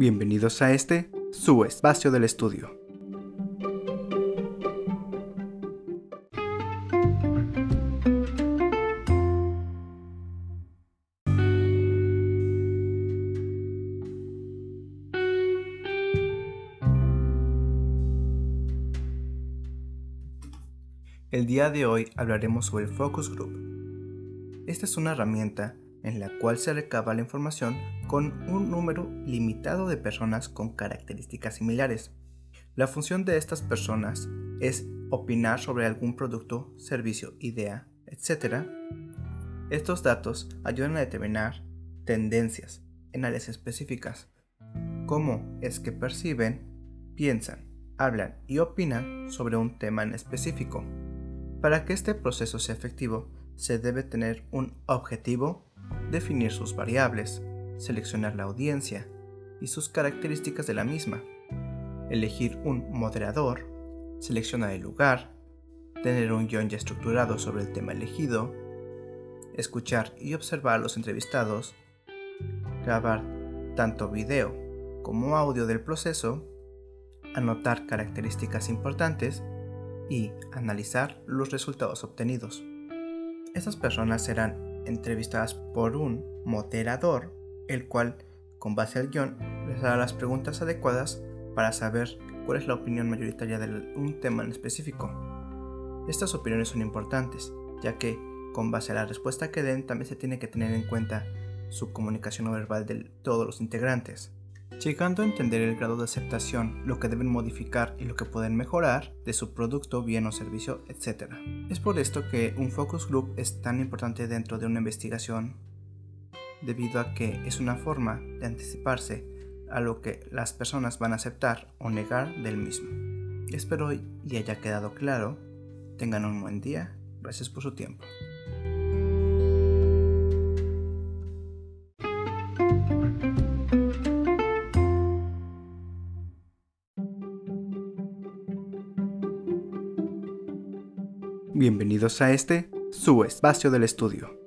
Bienvenidos a este, su espacio del estudio. El día de hoy hablaremos sobre el Focus Group. Esta es una herramienta en la cual se recaba la información con un número limitado de personas con características similares. La función de estas personas es opinar sobre algún producto, servicio, idea, etc. Estos datos ayudan a determinar tendencias en áreas específicas, cómo es que perciben, piensan, hablan y opinan sobre un tema en específico. Para que este proceso sea efectivo, se debe tener un objetivo, definir sus variables, seleccionar la audiencia y sus características de la misma, elegir un moderador, seleccionar el lugar, tener un guion ya estructurado sobre el tema elegido, escuchar y observar a los entrevistados, grabar tanto video como audio del proceso, anotar características importantes y analizar los resultados obtenidos. Estas personas serán entrevistadas por un moderador, el cual, con base al guion, les hará las preguntas adecuadas para saber cuál es la opinión mayoritaria de un tema en específico. Estas opiniones son importantes, ya que, con base a la respuesta que den, también se tiene que tener en cuenta su comunicación verbal de todos los integrantes llegando a entender el grado de aceptación, lo que deben modificar y lo que pueden mejorar de su producto, bien o servicio, etc. Es por esto que un focus group es tan importante dentro de una investigación, debido a que es una forma de anticiparse a lo que las personas van a aceptar o negar del mismo. Espero y haya quedado claro. Tengan un buen día. Gracias por su tiempo. Bienvenidos a este, su espacio del estudio.